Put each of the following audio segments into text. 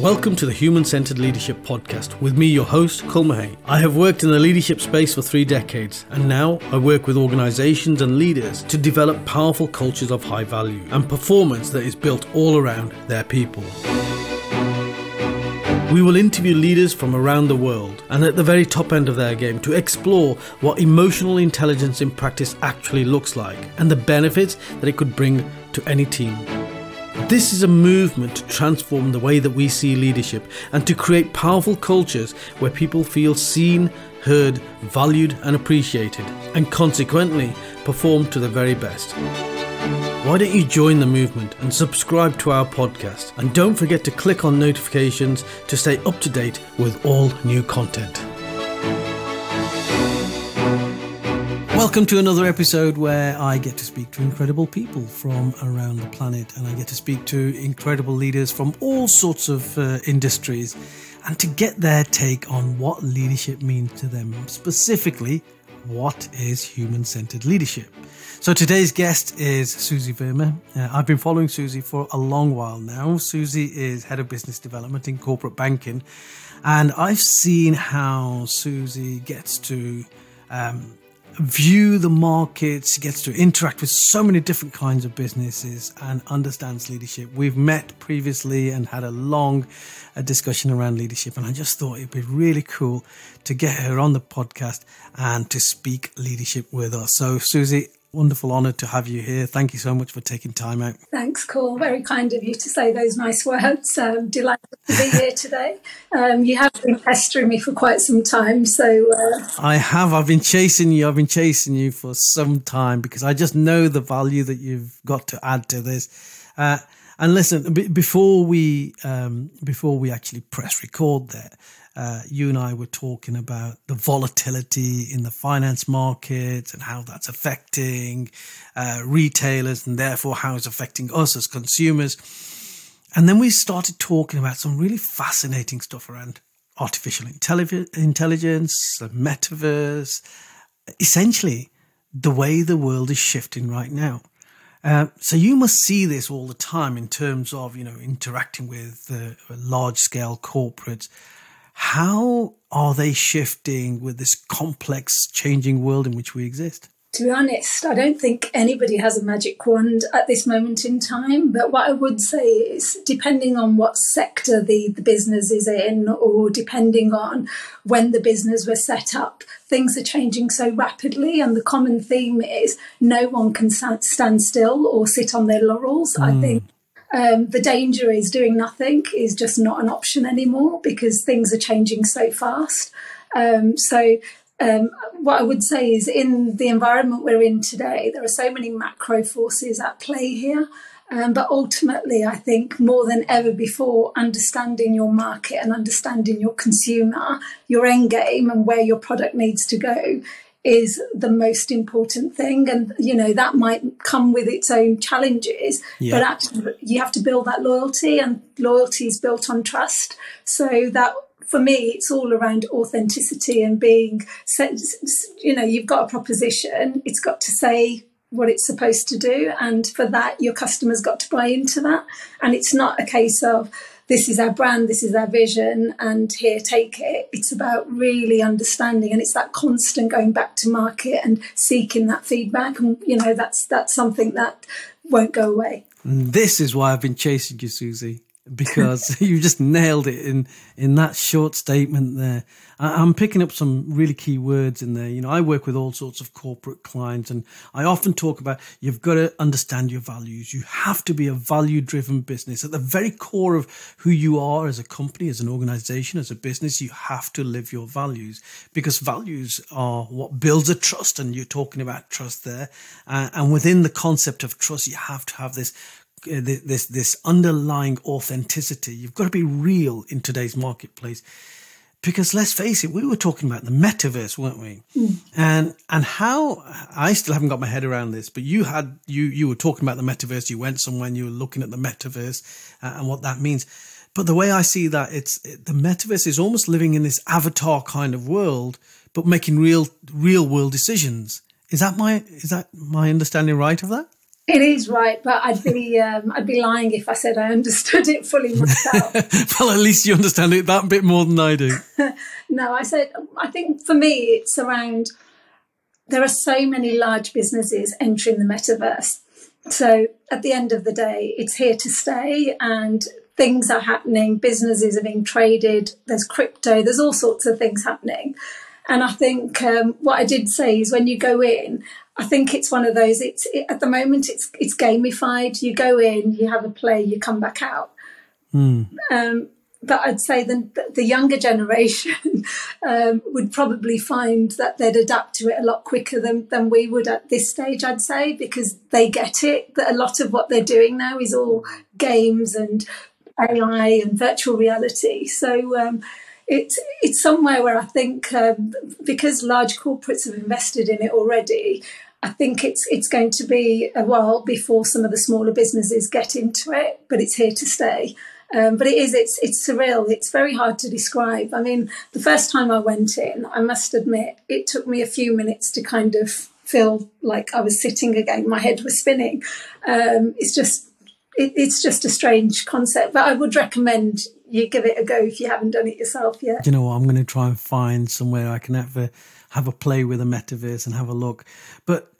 Welcome to the Human Centered Leadership Podcast with me, your host, Kul I have worked in the leadership space for three decades, and now I work with organizations and leaders to develop powerful cultures of high value and performance that is built all around their people. We will interview leaders from around the world and at the very top end of their game to explore what emotional intelligence in practice actually looks like and the benefits that it could bring to any team. This is a movement to transform the way that we see leadership and to create powerful cultures where people feel seen, heard, valued, and appreciated, and consequently perform to the very best. Why don't you join the movement and subscribe to our podcast? And don't forget to click on notifications to stay up to date with all new content. Welcome to another episode where I get to speak to incredible people from around the planet and I get to speak to incredible leaders from all sorts of uh, industries and to get their take on what leadership means to them, specifically, what is human centered leadership. So today's guest is Suzy Verma. Uh, I've been following Suzy for a long while now. Suzy is head of business development in corporate banking, and I've seen how Suzy gets to um, view the markets, gets to interact with so many different kinds of businesses and understands leadership. We've met previously and had a long uh, discussion around leadership, and I just thought it'd be really cool to get her on the podcast and to speak leadership with us. So, Suzy, wonderful honour to have you here. Thank you so much for taking time out. Thanks, Kul. Very kind of you to say those nice words. Um, delighted to be here today. Um, you have been pestering me for quite some time, so uh... I have. I've been chasing you. I've been chasing you for some time because I just know the value that you've got to add to this. Uh, and listen, b- before we um, before we actually press record there, uh, you and I were talking about the volatility in the finance markets and how that's affecting uh, retailers and therefore how it's affecting us as consumers. And then we started talking about some really fascinating stuff around artificial intelligence, the metaverse, essentially the way the world is shifting right now. Uh, so you must see this all the time in terms of you know interacting with uh, large scale corporates how are they shifting with this complex, changing world in which we exist? To be honest, I don't think anybody has a magic wand at this moment in time. But what I would say is, depending on what sector the, the business is in, or depending on when the business was set up, things are changing so rapidly. And the common theme is no one can stand still or sit on their laurels. Mm. I hmm. think um, the danger is doing nothing is just not an option anymore because things are changing so fast. Um, so, um, what I would say is, in the environment we're in today, there are so many macro forces at play here. Um, but ultimately, I think more than ever before, understanding your market and understanding your consumer, your end game, and where your product needs to go is the most important thing. And, you know, that might come with its own challenges, yeah. but actually you have to build that loyalty and loyalty is built on trust. So that for me, it's all around authenticity and being, you know, you've got a proposition, it's got to say what it's supposed to do. And for that, your customers got to buy into that. And it's not a case of, this is our brand, this is our vision, and here, take it. It's about really understanding, and it's that constant going back to market and seeking that feedback. And you know, that's that's something that won't go away. This is why I've been chasing you, Suzy because you just nailed it in in that short statement there. I, am picking up some really key words in there. You know, I work with all sorts of corporate clients, and I often talk about you've got to understand your values. You have to be a value driven business at the very core of who you are as a company, as an organization, as a business. You have to live your values because values are what builds a trust, and you're talking about trust there. Uh, and within the concept of trust, you have to have this this this underlying authenticity. You've got to be real in today's marketplace. Because let's face it, we were talking about the metaverse, weren't we? Mm. And and how I still haven't got my head around this, but you had you you were talking about the metaverse. You went somewhere and you were looking at the metaverse uh, and what that means. But the way I see that, it's it, the metaverse is almost living in this avatar kind of world, but making real real world decisions. Is that my is that my understanding right of that? It is right, but I'd be um, I'd be lying if I said I understood it fully myself. well, at least you understand it that bit more than I do. no, I said I think for me it's around. There are so many large businesses entering the metaverse. So at the end of the day, it's here to stay, and things are happening. Businesses are being traded. There's crypto. There's all sorts of things happening. And I think um, what I did say is when you go in, I think it's one of those. It's it, at the moment it's it's gamified. You go in, you have a play, you come back out. Mm. Um, but I'd say the, the younger generation um, would probably find that they'd adapt to it a lot quicker than, than we would at this stage, I'd say, because they get it. That a lot of what they're doing now is all games and AI and virtual reality. So um, it's it's somewhere where I think um, because large corporates have invested in it already, I think it's it's going to be a while before some of the smaller businesses get into it, but it's here to stay. Um, but it is it's it's surreal. It's very hard to describe. I mean, the first time I went in, I must admit, it took me a few minutes to kind of feel like I was sitting again. My head was spinning. Um, it's just it, it's just a strange concept, but I would recommend you give it a go if you haven't done it yourself yet. You know what? I'm going to try and find somewhere I can have a have a play with a metaverse and have a look. But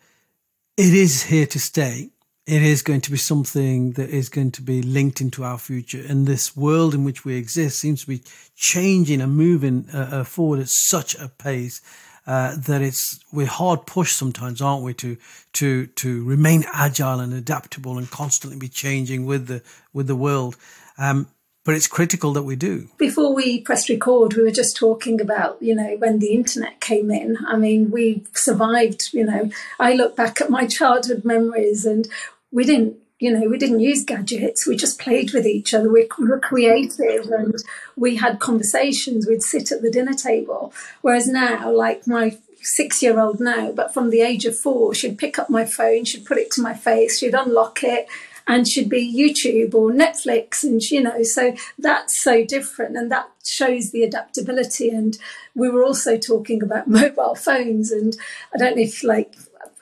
it is here to stay. It is going to be something that is going to be linked into our future. And this world in which we exist seems to be changing and moving uh, uh forward at such a pace uh, that it's we're hard pushed sometimes, aren't we, to to to remain agile and adaptable and constantly be changing with the with the world. Um, but it's critical that we do. Before we pressed record, we were just talking about, you know, when the internet came in. I mean, we survived, you know. I look back at my childhood memories and we didn't you know, we didn't use gadgets. We just played with each other. We were creative and we had conversations. We'd sit at the dinner table. Whereas now, like my six year old now, but from the age of four, she'd pick up my phone, she'd put it to my face, she'd unlock it, and should be YouTube or Netflix. And, you know, so that's so different. And that shows the adaptability. And we were also talking about mobile phones. And I don't know if, like,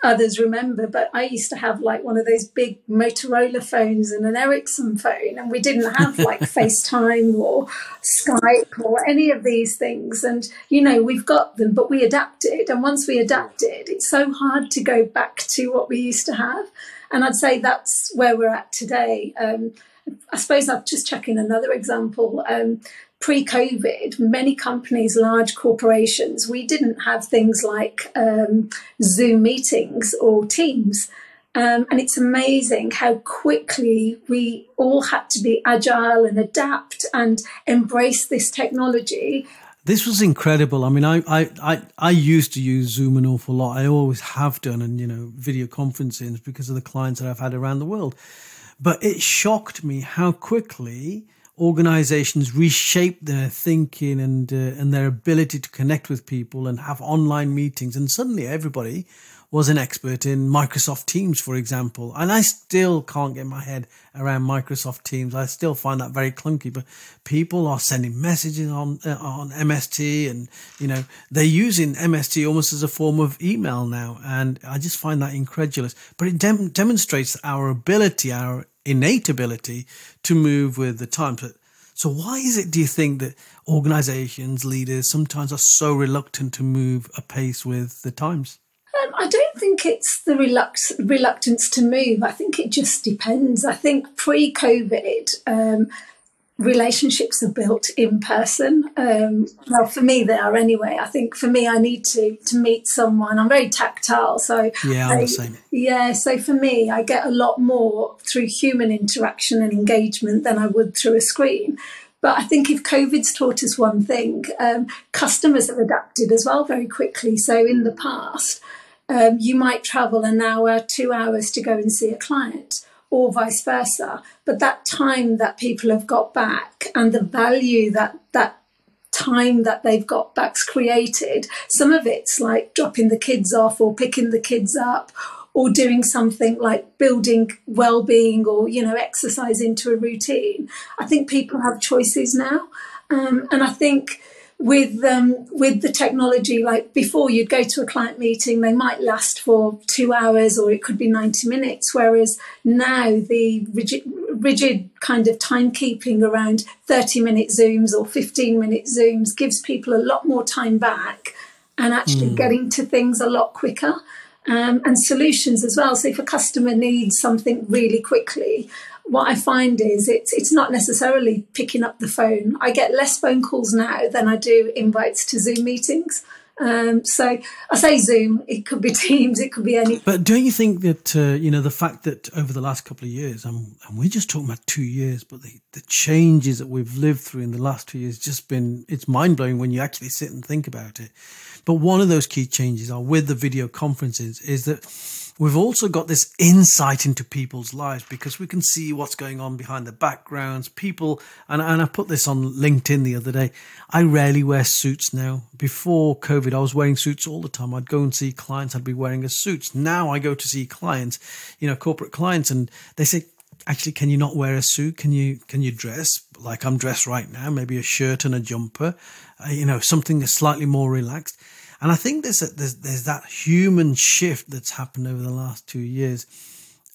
others remember, but I used to have like one of those big Motorola phones and an Ericsson phone, and we didn't have like FaceTime or Skype or any of these things. And you know, we've got them, but we adapted. And once we adapted, it's so hard to go back to what we used to have. And I'd say that's where we're at today. Um, I suppose I'm just check in another example. Um, pre COVID, many companies, large corporations, we didn't have things like um, Zoom meetings or Teams. Um, and it's amazing how quickly we all had to be agile and adapt and embrace this technology. This was incredible. I mean, I, I, I, I used to use Zoom an awful lot. I always have done, and you know, video conferencing because of the clients that I've had around the world. But it shocked me how quickly organizations reshape their thinking and uh, and their ability to connect with people and have online meetings and suddenly everybody was an expert in Microsoft Teams for example and I still can't get my head around Microsoft Teams I still find that very clunky but people are sending messages on uh, on MST and you know they're using MST almost as a form of email now and I just find that incredulous but it dem- demonstrates our ability our innate ability to move with the times. So, why is it, do you think, that organizations, leaders sometimes are so reluctant to move apace with the times? Um, I don't think it's the reluct- reluctance to move. I think it just depends. I think pre COVID, um, relationships are built in person. Um, well, for me, they are anyway. I think for me, I need to to meet someone. I'm very tactile, so yeah, I'm I, the same. Yeah, so for me, I get a lot more through human interaction and engagement than I would through a screen. But I think if COVID's taught us one thing, um, customers have adapted as well very quickly. So in the past, um, you might travel an hour, two hours to go and see a client or vice versa. But that time that people have got back and the value that that time that they've got back's created, some of it's like dropping the kids off or picking the kids up or doing something like building well-being or you know exercise into a routine. I think people have choices now, um, and I think with um, with the technology, like before, you'd go to a client meeting, they might last for two hours or it could be ninety minutes. Whereas now the rigid, rigid kind of timekeeping around thirty minute zooms or fifteen minute zooms gives people a lot more time back and actually mm. getting to things a lot quicker. Um, and solutions as well. So if a customer needs something really quickly, what I find is it's it's not necessarily picking up the phone. I get less phone calls now than I do invites to Zoom meetings. Um, so I say Zoom, it could be Teams, it could be any. But don't you think that uh, you know the fact that over the last couple of years, and, and we're just talking about two years, but the, the changes that we've lived through in the last two years just been it's mind blowing when you actually sit and think about it. But one of those key changes are with the video conferences is that We've also got this insight into people's lives because we can see what's going on behind the backgrounds. People, and, and I put this on LinkedIn the other day. I rarely wear suits now. Before COVID, I was wearing suits all the time. I'd go and see clients, I'd be wearing a suit. Now I go to see clients, you know, corporate clients, and they say, actually can you not wear a suit can you can you dress like i'm dressed right now maybe a shirt and a jumper uh, you know something slightly more relaxed and I think there's, a, there's, there's that human shift that's happened over the last two years.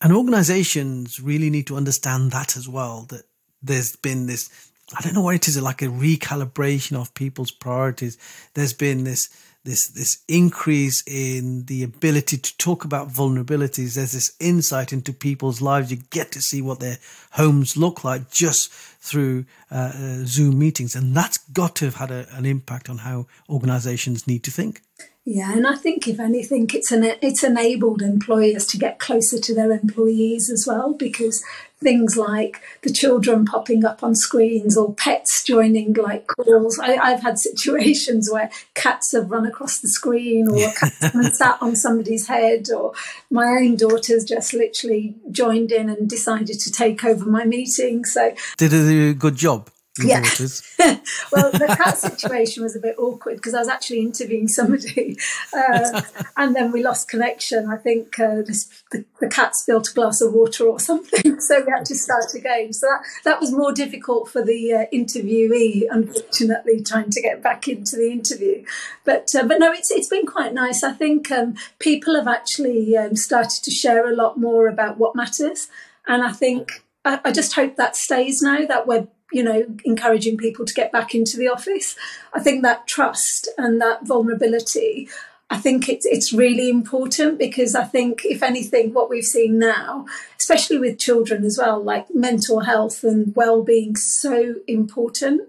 And organizations really need to understand that as well, that there's been this, I don't know what it is, like a recalibration of people's priorities. There's been this, this this increase in the ability to talk about vulnerabilities. There's this insight into people's lives. You get to see what their homes look like just through uh, uh, Zoom meetings, and that's got to have had a, an impact on how organisations need to think. Yeah, and I think if anything, it's an it's enabled employers to get closer to their employees as well because things like the children popping up on screens or pets joining like calls. I, have had situations where cats have run across the screen or cats sat on somebody's head or my own daughter's just literally joined in and decided to take over my meeting. So did a good job? Yeah. well, the cat situation was a bit awkward because I was actually interviewing somebody, uh, and then we lost connection. I think uh, this, the, the, cat spilled a glass of water or something, so we had to start again. So that, that was more difficult for the uh, interviewee, unfortunately, trying to get back into the interview. But uh, but no, it's it's been quite nice. I think um, people have actually um, started to share a lot more about what matters, and I think I just hope that stays now that we're you know, encouraging people to get back into the office. I think that trust and that vulnerability, I think it's it's really important because I think if anything, what we've seen now, especially with children as well, like mental health and well-being, so important.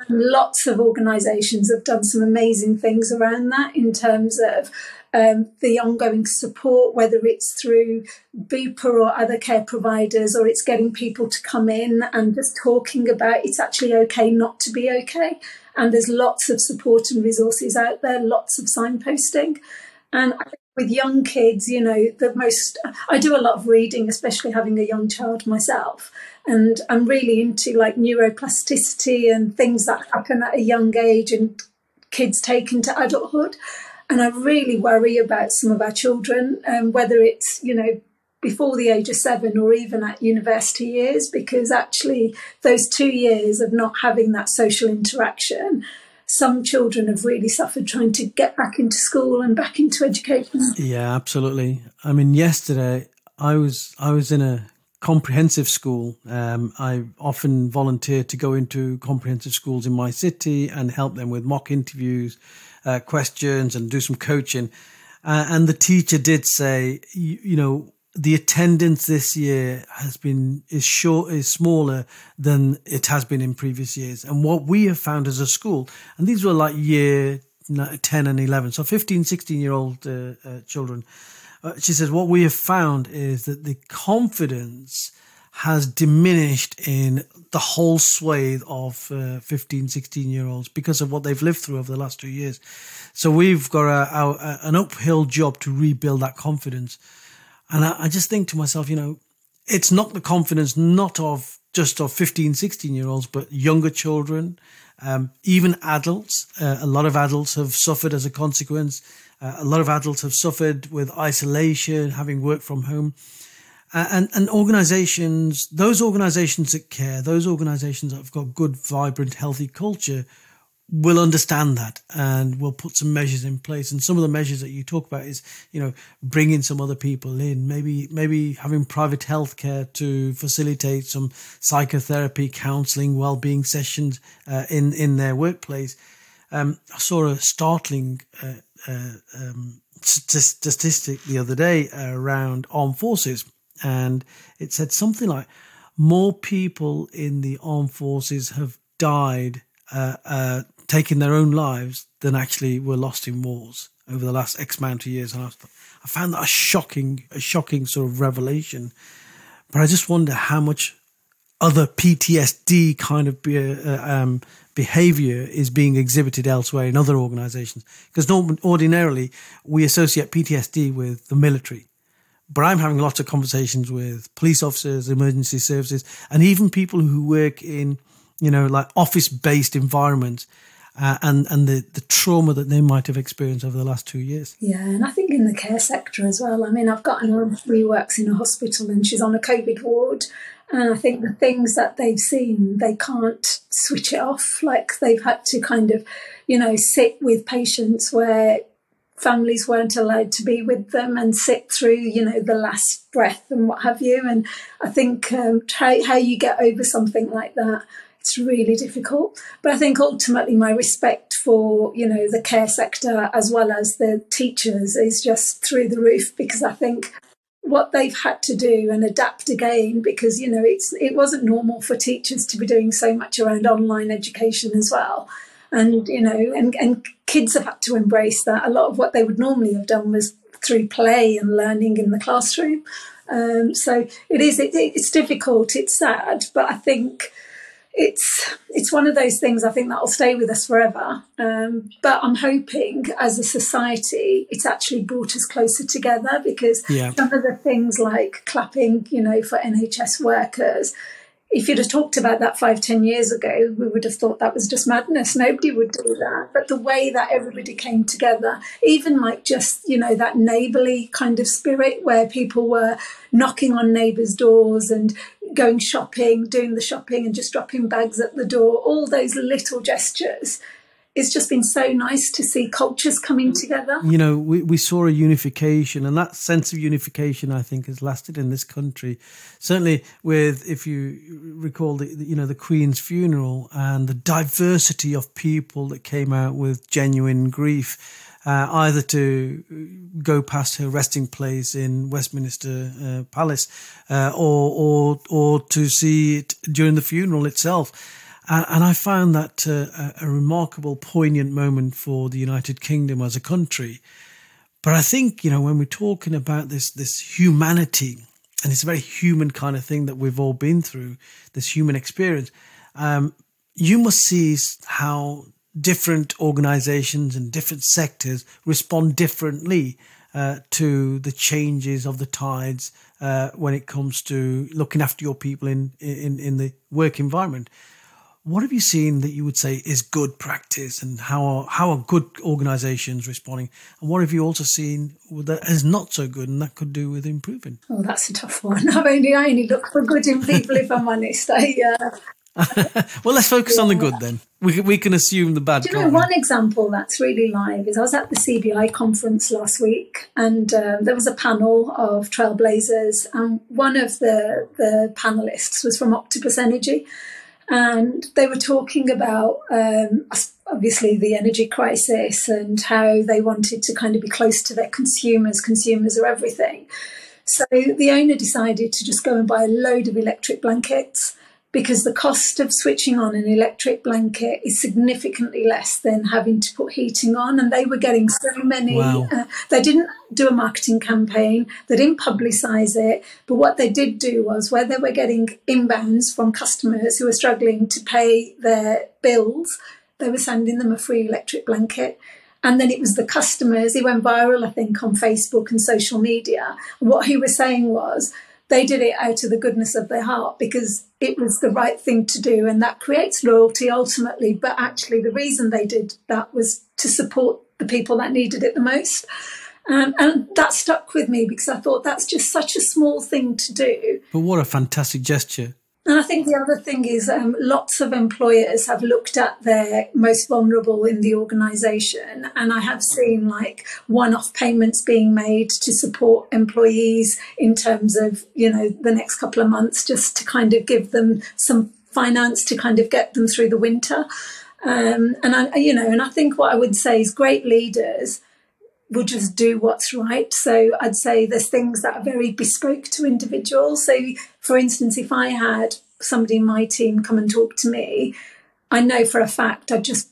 And lots of organisations have done some amazing things around that in terms of um, the ongoing support, whether it's through Bupa or other care providers, or it's getting people to come in and just talking about it's actually okay not to be okay. And there's lots of support and resources out there, lots of signposting. And with young kids, you know, the most, I do a lot of reading, especially having a young child myself. And I'm really into like neuroplasticity and things that happen at a young age and kids taken to adulthood. And I really worry about some of our children, um, whether it's, you know, before the age of seven or even at university years, because actually those two years of not having that social interaction, some children have really suffered trying to get back into school and back into education. Yeah, absolutely. I mean, yesterday I was I was in a comprehensive school. Um, I often volunteer to go into comprehensive schools in my city and help them with mock interviews uh, questions and do some coaching. Uh, and the teacher did say, you, you, know, the attendance this year has been is short is smaller than it has been in previous years. And what we have found as a school, and these were like year 10 and 11, so 15, 16 year old uh, uh, children. Uh, she says, what we have found is that the confidence has diminished in the whole swathe of uh, 15, 16 year olds because of what they've lived through over the last two years. So we've got a, a, an uphill job to rebuild that confidence. And I, I, just think to myself, you know, it's not the confidence, not of just of 15, 16 year olds, but younger children, um, even adults. Uh, a lot of adults have suffered as a consequence. Uh, a lot of adults have suffered with isolation, having worked from home. Uh, and and organizations, those organizations that care, those organizations that have got good, vibrant, healthy culture, will understand that and will put some measures in place. And some of the measures that you talk about is, you know, bringing some other people in, maybe, maybe having private healthcare to facilitate some psychotherapy, counseling, well-being sessions uh, in, in their workplace. Um, I saw a startling uh, uh, um, statistic the other day around armed forces, and it said something like more people in the armed forces have died uh, uh, taking their own lives than actually were lost in wars over the last X amount of years. And I, was, I found that a shocking, a shocking sort of revelation. But I just wonder how much other PTSD kind of be, uh, um, behavior is being exhibited elsewhere in other organizations. Because ordinarily we associate PTSD with the military. But I'm having lots of conversations with police officers, emergency services, and even people who work in, you know, like office based environments uh, and and the, the trauma that they might have experienced over the last two years. Yeah, and I think in the care sector as well. I mean, I've got aunt who works in a hospital and she's on a COVID ward. And I think the things that they've seen, they can't switch it off. Like they've had to kind of, you know, sit with patients where families weren't allowed to be with them and sit through, you know, the last breath and what have you. And I think um, how, how you get over something like that it's really difficult. But I think ultimately my respect for, you know, the care sector as well as the teachers is just through the roof because I think what they've had to do and adapt again because you know it's it wasn't normal for teachers to be doing so much around online education as well. And you know and and kids have had to embrace that. A lot of what they would normally have done was through play and learning in the classroom. Um, so it is it, it's difficult it's sad but i think it's it's one of those things I think that'll stay with us forever. Um, but I'm hoping, as a society, it's actually brought us closer together because yeah. some of the things like clapping, you know, for NHS workers if you'd have talked about that five, ten years ago, we would have thought that was just madness. Nobody would do that. But the way that everybody came together, even like just, you know, that neighborly kind of spirit where people were knocking on neighbors' doors and going shopping, doing the shopping and just dropping bags at the door, all those little gestures it's just been so nice to see cultures coming together. You know, we, we saw a unification, and that sense of unification, I think, has lasted in this country. Certainly, with if you recall the you know the Queen's funeral and the diversity of people that came out with genuine grief. Uh, either to go past her resting place in Westminster uh, Palace, uh, or or or to see it during the funeral itself. And, I found that a, a remarkable, poignant moment for the United Kingdom as a country. But I think, you know, when we're talking about this, this humanity, and it's a very human kind of thing that we've all been through, this human experience, um, you must see how different organizations and different sectors respond differently uh, to the changes of the tides uh, when it comes to looking after your people in, in, in the work environment. What have you seen that you would say is good practice, and how are, how are good organisations responding? And what have you also seen that is not so good, and that could do with improving? Oh, that's a tough one. I've only I only look for good in people, if I'm honest. I, uh, well, let's focus yeah. on the good then. We, we can assume the bad. Do you know one example that's really live is I was at the CBI conference last week, and um, there was a panel of trailblazers, and one of the the panelists was from Octopus Energy, and they were talking about um, obviously the energy crisis and how they wanted to kind of be close to their consumers. Consumers are everything. So the owner decided to just go and buy a load of electric blankets because the cost of switching on an electric blanket is significantly less than having to put heating on. And they were getting so many. Wow. Uh, they didn't do a marketing campaign, they didn't publicize it. But what they did do was where they were getting inbounds from customers who were struggling to pay their bills, they were sending them a free electric blanket. And then it was the customers, he went viral, I think, on Facebook and social media. And what he was saying was, they did it out of the goodness of their heart because it was the right thing to do and that creates loyalty ultimately but actually the reason they did that was to support the people that needed it the most um, and that stuck with me because I thought that's just such a small thing to do. But what a fantastic gesture! And I think the other thing is um, lots of employers have looked at their most vulnerable in the organisation, and I have seen like one-off payments being made to support employees in terms of you know the next couple of months, just to kind of give them some finance to kind of get them through the winter. Um, and I, you know, and I think what I would say is great leaders will just do what's right. So I'd say there's things that are very bespoke to individuals. So, for instance, if I had somebody in my team come and talk to me, I know for a fact I'd just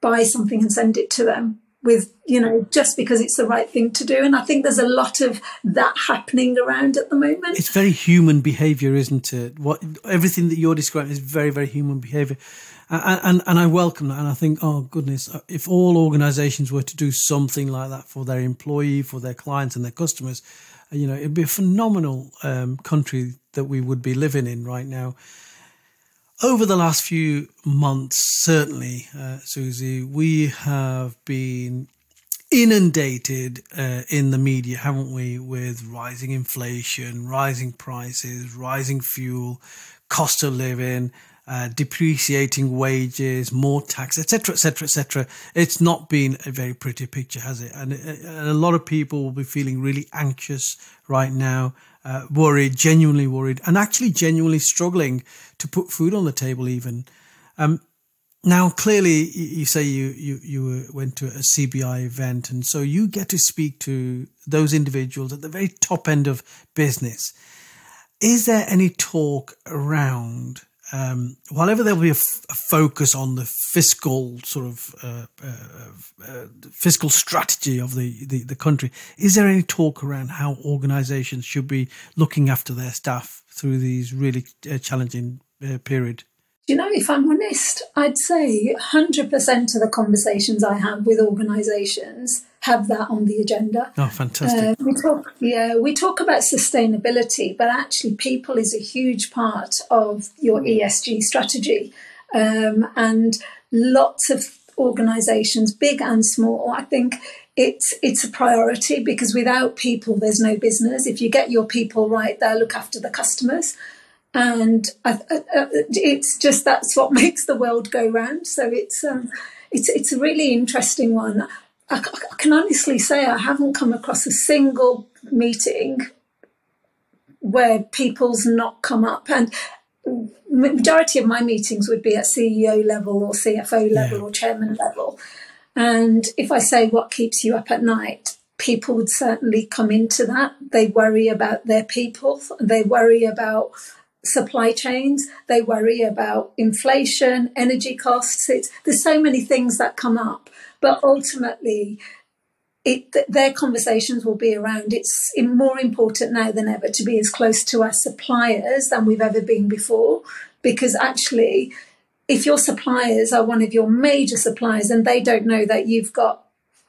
buy something and send it to them with, you know, just because it's the right thing to do. And I think there's a lot of that happening around at the moment. It's very human behavior, isn't it? What everything that you're describing is very, very human behavior and, and, I welcome that. And I think, oh goodness, uh, if all organisations were to do something like that for their employee, for their clients, and their customers, uh, you know, it'd be a phenomenal um, country that we would be living in right now. Over the last few months, certainly, uh, Suzy, we have been inundated uh, in the media, haven't we, with rising inflation, rising prices, rising fuel, cost of living, uh, depreciating wages, more tax, etc., etc., etc. It's not been a very pretty picture, has it? And, uh, and, a lot of people will be feeling really anxious right now, uh, worried, genuinely worried, and actually genuinely struggling to put food on the table. Even um, now, clearly, you say you you you went to a CBI event, and so you get to speak to those individuals at the very top end of business. Is there any talk around? Um, whenever there'll be a, f- a focus on the fiscal sort of uh, uh, uh, fiscal strategy of the, the, the, country, is there any talk around how organisations should be looking after their staff through these really uh, challenging uh, period? You know, if I'm honest, I'd say 100% of the conversations I have with organisations have that on the agenda. Oh, fantastic! Uh, we talk, yeah, we talk about sustainability, but actually, people is a huge part of your ESG strategy, um, and lots of organisations, big and small, I think it's it's a priority because without people, there's no business. If you get your people right, they'll look after the customers and I, I, it's just that's what makes the world go round. So it's um, it's it's a really interesting one. I, I, can honestly say I haven't come across a single meeting where people's not come up and majority of my meetings would be at CEO level or CFO level yeah. or chairman level. And if I say what keeps you up at night, people would certainly come into that. They worry about their people. They worry about supply chains. They worry about inflation, energy costs. It's, there's so many things that come up, but ultimately, it, their conversations will be around it's more important now than ever to be as close to our suppliers than we've ever been before because actually if your suppliers are one of your major suppliers and they don't know that you've got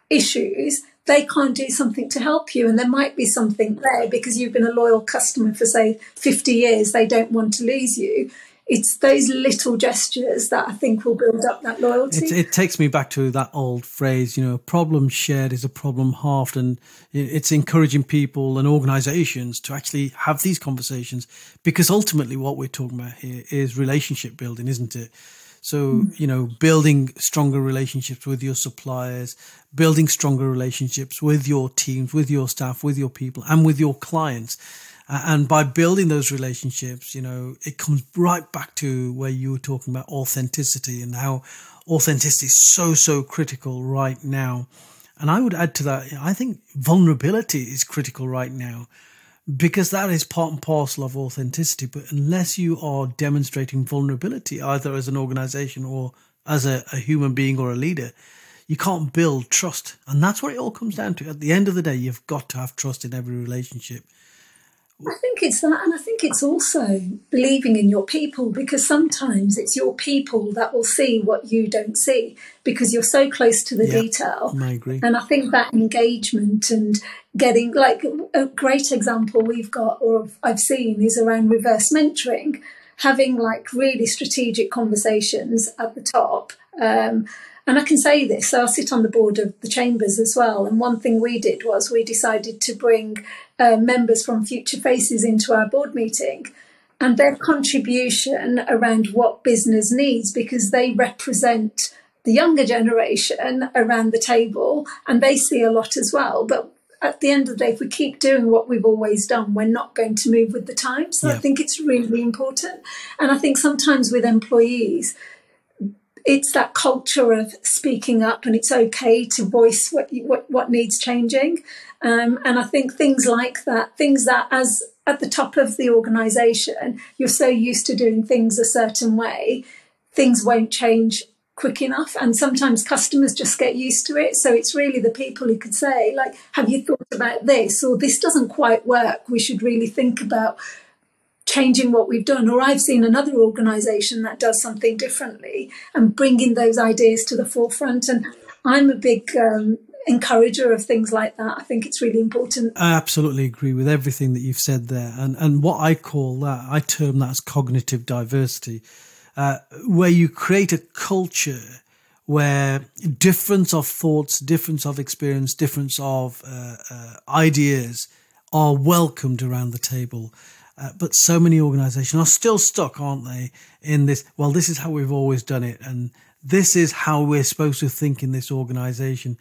issues they can't do something to help you. And there might be something there because you've been a loyal customer for, say, 50 years. They don't want to lose you. It's those little gestures that I think will build up that loyalty. It, it takes me back to that old phrase, you know, a problem shared is a problem halved. And it's encouraging people and organizations to actually have these conversations because ultimately what we're talking about here is relationship building, isn't it? So, mm. you know, building stronger relationships with your suppliers, building stronger relationships with your teams, with your staff, with your people, and with your clients. And by building those relationships, you know, it comes right back to where you were talking about authenticity and how authenticity is so, so critical right now. And I would add to that, I think vulnerability is critical right now because that is part and parcel of authenticity. But unless you are demonstrating vulnerability, either as an organization or as a, a, human being or a leader, you can't build trust. And that's what it all comes down to. At the end of the day, you've got to have trust in every relationship. I think it's that, and I think it's also believing in your people because sometimes it's your people that will see what you don't see because you're so close to the yeah, detail. I agree. And I think that engagement and getting like a great example we've got or I've seen is around reverse mentoring, having like really strategic conversations at the top. Um, and I can say this, so I sit on the board of the chambers as well. And one thing we did was we decided to bring uh, members from Future Faces into our board meeting. and their contribution around what business needs because they represent the younger generation around the table and they see a lot as well. But at the end of the day, if we keep doing what we've always done, we're not going to move with the times. So yeah. I think it's really important. And I think sometimes with employees, it's that culture of speaking up and it's okay to voice what what, what needs changing. Um, and I think things like that, things that as at the top of the organization, you're so used to doing things a certain way, things won't change quick enough. And sometimes customers just get used to it. So it's really the people who could say like have you thought about this? or this doesn't quite work. We should really think about changing what we've done or i've seen another organization that does something differently and bringing those ideas to the forefront. And i'm a big um, encourager of things like that. I think it's really important. I absolutely agree with everything that you've said there. And and what i call that i term that as cognitive diversity uh, where you create a culture where difference of thoughts, difference of experience, difference of uh, uh, ideas are welcomed around the table. Uh, but so many organizations are still stuck, aren't they, in this? Well, this is how we've always done it, and this is how we're supposed to think in this organization.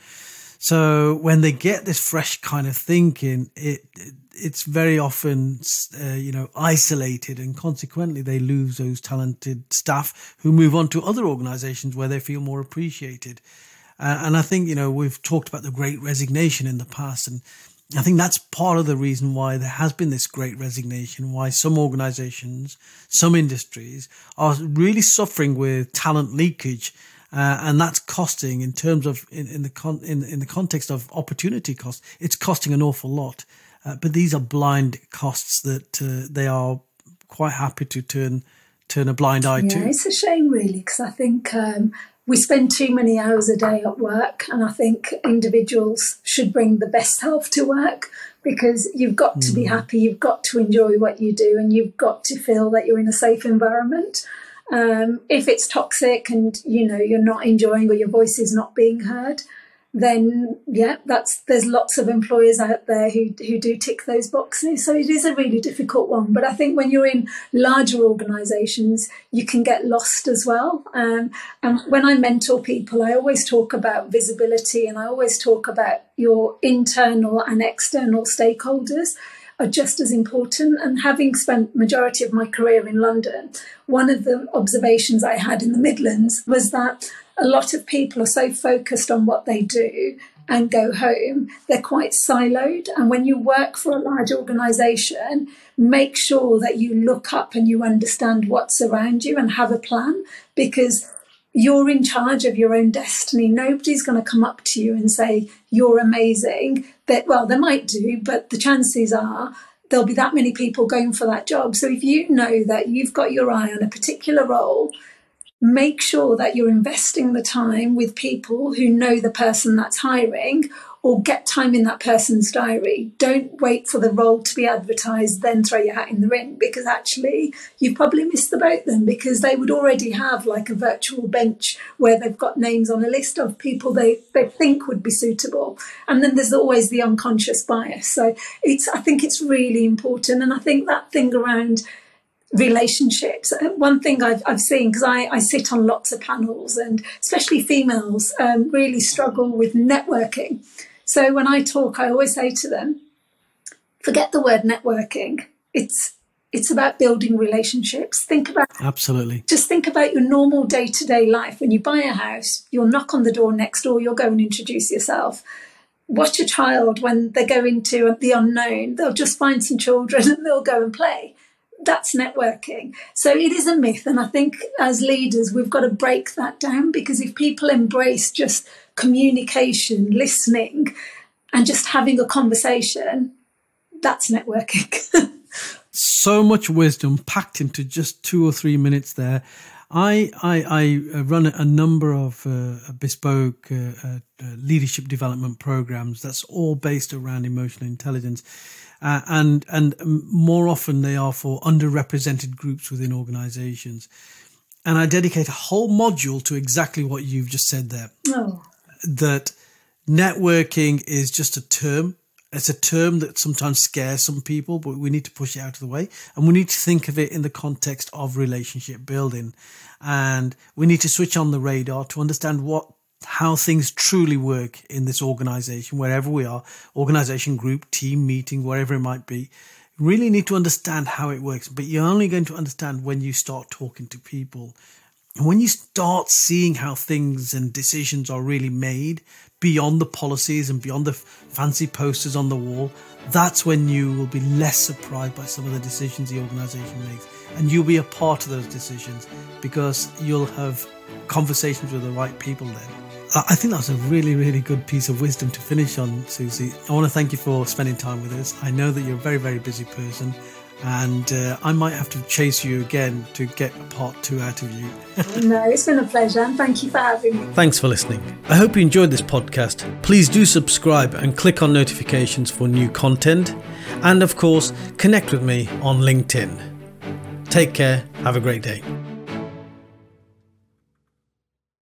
So when they get this fresh kind of thinking, it, it it's very often, uh, you know, isolated, and consequently, they lose those talented staff who move on to other organisations where they feel more appreciated. Uh, and I think, you know, we've talked about the Great Resignation in the past, and I think that's part of the reason why there has been this Great Resignation. Why some organisations, some industries are really suffering with talent leakage. Uh, and that's costing in terms of in, in the con, in, in the context of opportunity cost it's costing an awful lot uh, but these are blind costs that uh, they are quite happy to turn turn a blind eye yeah, to. It's a shame, really, because I think um, we spend too many hours a day at work, and I think individuals should bring the best self to work because you've got to be hmm. happy, you've got to enjoy what you do, and you've got to feel that you're in a safe environment. Um, if it's toxic and you know you're not enjoying or your voice is not being heard, then yeah, that's there's lots of employers out there who who do tick those boxes. So it is a really difficult one. But I think when you're in larger organisations, you can get lost as well. Um, and when I mentor people, I always talk about visibility, and I always talk about your internal and external stakeholders are just as important. And having spent majority of my career in London, one of the observations I had in the Midlands was that a lot of people are so focused on what they do and go home, they're quite siloed. And when you work for a large organization, make sure that you look up and you understand what's around you and have a plan because you're in charge of your own destiny. Nobody's going to come up to you and say, You're amazing. Well, they might do, but the chances are there'll be that many people going for that job. So if you know that you've got your eye on a particular role, make sure that you're investing the time with people who know the person that's hiring or get time in that person's diary. Don't wait for the role to be advertised, then throw your hat in the ring because actually you've probably missed the boat then because they would already have like a virtual bench where they've got names on a list of people they, they think would be suitable. And then there's always the unconscious bias. So it's I think it's really important. And I think that thing around relationships. Uh, one thing I've, I've seen, because I, I sit on lots of panels and especially females um, really struggle with networking. So when I talk, I always say to them, forget the word networking. It's it's about building relationships. Think about absolutely. Just think about your normal day to day life. When you buy a house, you'll knock on the door next door. You'll go and introduce yourself. Watch a child when they go into the unknown. They'll just find some children and they'll go and play that's networking. So it is a myth. And I think as leaders, we've got to break that down because if people embrace just communication, listening, and just having a conversation, that's networking. so much wisdom packed into just two or three minutes there. I, I, I run a number of uh, bespoke uh, uh, leadership development programs that's all based around emotional intelligence uh, and and more often they are for underrepresented groups within organizations. And I dedicate a whole module to exactly what you've just said there. Oh. That networking is just a term It's a term that sometimes scares some people, but we need to push it out of the way. And we need to think of it in the context of relationship building. And we need to switch on the radar to understand what how things truly work in this organization, wherever we are, organization, group, team, meeting, wherever it might be. You really need to understand how it works, but you're only going to understand when you start talking to people. And when you start seeing how things and decisions are really made beyond the policies and beyond the fancy posters on the wall, that's when you will be less surprised by some of the decisions the organization makes. And you'll be a part of those decisions because you'll have conversations with the right people then. I think that was a really, really good piece of wisdom to finish on, Suzy. I want to thank you for spending time with us. I know that you're a very, very busy person, and uh, I might have to chase you again to get a part two out of you. no, it's been a pleasure, and thank you for having me. Thanks for listening. I hope you enjoyed this podcast. Please do subscribe and click on notifications for new content, and of course, connect with me on LinkedIn. Take care, have a great day.